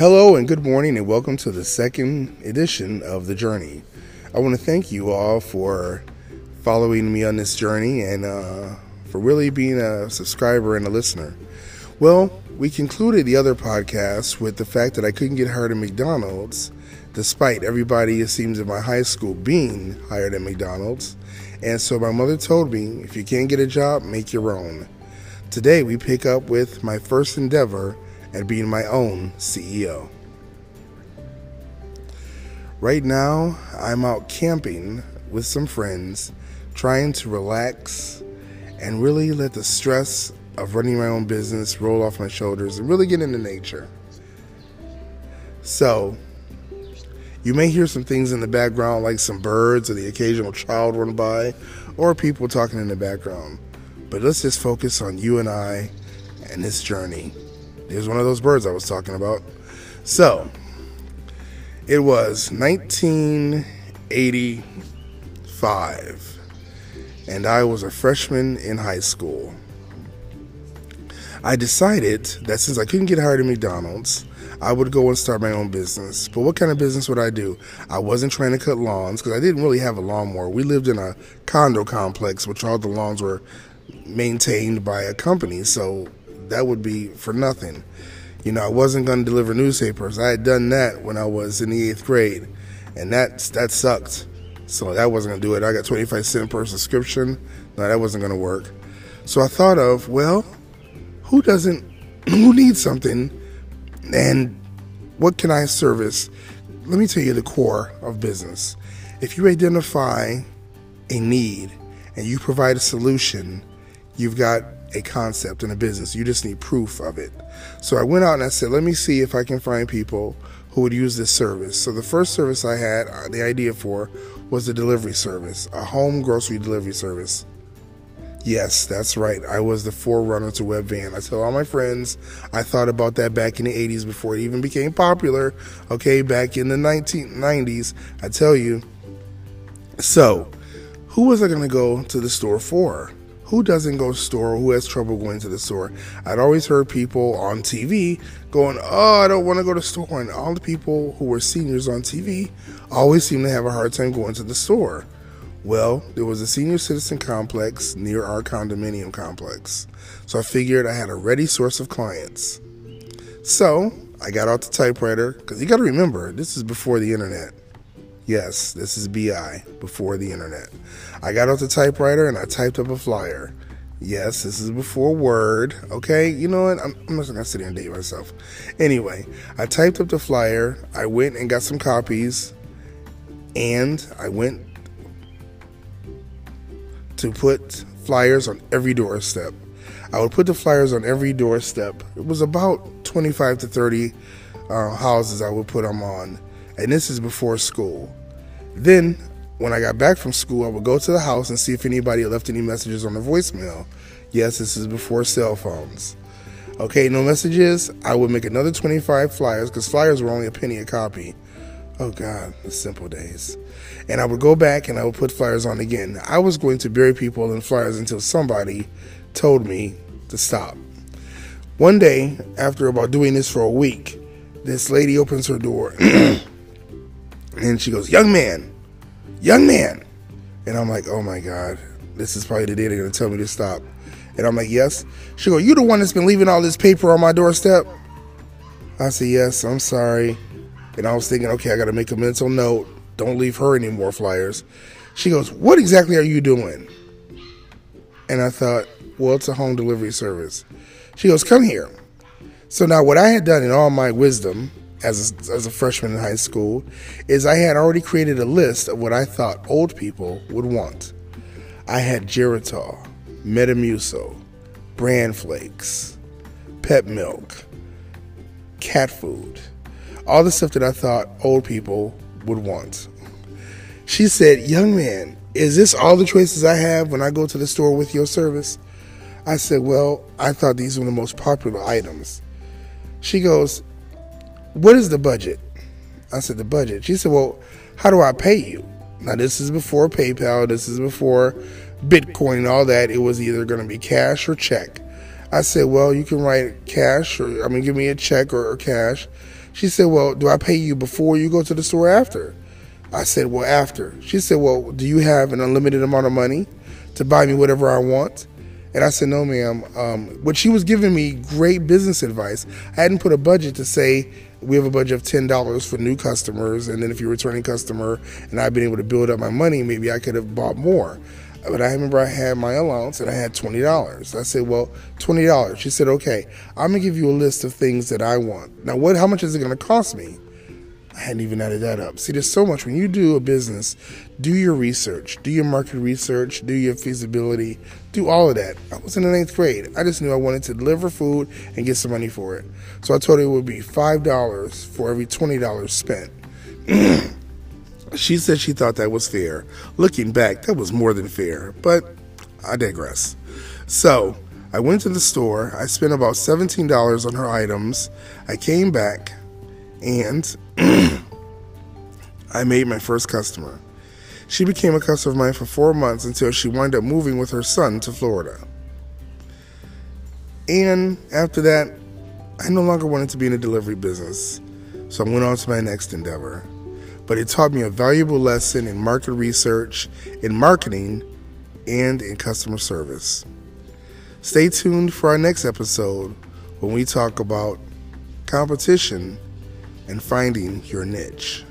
Hello and good morning, and welcome to the second edition of The Journey. I want to thank you all for following me on this journey and uh, for really being a subscriber and a listener. Well, we concluded the other podcast with the fact that I couldn't get hired at McDonald's, despite everybody, it seems, in my high school being hired at McDonald's. And so my mother told me if you can't get a job, make your own. Today, we pick up with my first endeavor at being my own CEO. Right now, I'm out camping with some friends, trying to relax and really let the stress of running my own business roll off my shoulders and really get into nature. So, you may hear some things in the background, like some birds or the occasional child run by, or people talking in the background. But let's just focus on you and I and this journey. There's one of those birds I was talking about. So, it was 1985, and I was a freshman in high school. I decided that since I couldn't get hired at McDonald's, I would go and start my own business. But what kind of business would I do? I wasn't trying to cut lawns because I didn't really have a lawnmower. We lived in a condo complex, which all the lawns were maintained by a company. So that would be for nothing. You know, I wasn't going to deliver newspapers. I had done that when I was in the eighth grade, and that that sucked. So that wasn't going to do it. I got 25 cents per subscription. No, that wasn't going to work. So I thought of, well, who doesn't, who needs something, and what can I service? Let me tell you the core of business. If you identify a need and you provide a solution, you've got a concept in a business. You just need proof of it. So I went out and I said, let me see if I can find people who would use this service. So the first service I had uh, the idea for was a delivery service, a home grocery delivery service. Yes, that's right. I was the forerunner to Webvan. I tell all my friends I thought about that back in the 80s before it even became popular. Okay, back in the 1990s, I tell you. So, who was I going to go to the store for? Who doesn't go to store who has trouble going to the store? I'd always heard people on tv going oh i don't want to go to store and all the people who were seniors on tv always seemed to have a hard time going to the store. Well there was a senior citizen complex near our condominium complex so i figured i had a ready source of clients. So i got out the typewriter because you got to remember this is before the internet Yes, this is BI before the internet. I got out the typewriter and I typed up a flyer. Yes, this is before Word. Okay, you know what? I'm, I'm not gonna sit here and date myself. Anyway, I typed up the flyer. I went and got some copies, and I went to put flyers on every doorstep. I would put the flyers on every doorstep. It was about 25 to 30 uh, houses I would put them on, and this is before school. Then, when I got back from school, I would go to the house and see if anybody had left any messages on the voicemail. Yes, this is before cell phones. Okay, no messages. I would make another 25 flyers because flyers were only a penny a copy. Oh God, the simple days. And I would go back and I would put flyers on again. I was going to bury people in flyers until somebody told me to stop. One day, after about doing this for a week, this lady opens her door And she goes, Young man, young man. And I'm like, Oh my God, this is probably the day they're to tell me to stop. And I'm like, Yes. She goes, You the one that's been leaving all this paper on my doorstep? I said, Yes, I'm sorry. And I was thinking, Okay, I got to make a mental note. Don't leave her any more flyers. She goes, What exactly are you doing? And I thought, Well, it's a home delivery service. She goes, Come here. So now, what I had done in all my wisdom as a, as a freshman in high school is I had already created a list of what I thought old people would want. I had Geritol, Metamucil, bran flakes, pet milk, cat food, all the stuff that I thought old people would want. She said, Young man, is this all the choices I have when I go to the store with your service? I said, Well, I thought these were the most popular items. She goes, what is the budget? I said, The budget. She said, Well, how do I pay you? Now, this is before PayPal, this is before Bitcoin and all that. It was either going to be cash or check. I said, Well, you can write cash, or I mean, give me a check or, or cash. She said, Well, do I pay you before you go to the store after? I said, Well, after. She said, Well, do you have an unlimited amount of money to buy me whatever I want? And I said, No, ma'am. Um, but she was giving me great business advice. I hadn't put a budget to say, we have a budget of ten dollars for new customers, and then if you're a returning customer and I've been able to build up my money, maybe I could have bought more. But I remember I had my allowance and I had twenty dollars. I said, "Well, twenty dollars." She said, "Okay, I'm gonna give you a list of things that I want. Now, what? How much is it gonna cost me?" I hadn't even added that up. See, there's so much when you do a business. Do your research, do your market research, do your feasibility, do all of that. I was in the ninth grade. I just knew I wanted to deliver food and get some money for it. So I told her it would be five dollars for every twenty dollars spent. She said she thought that was fair. Looking back, that was more than fair, but I digress. So, I went to the store. I spent about $17 on her items. I came back and I made my first customer. She became a customer of mine for four months until she wound up moving with her son to Florida. And after that, I no longer wanted to be in the delivery business, so I went on to my next endeavor but it taught me a valuable lesson in market research, in marketing, and in customer service. Stay tuned for our next episode when we talk about competition and finding your niche.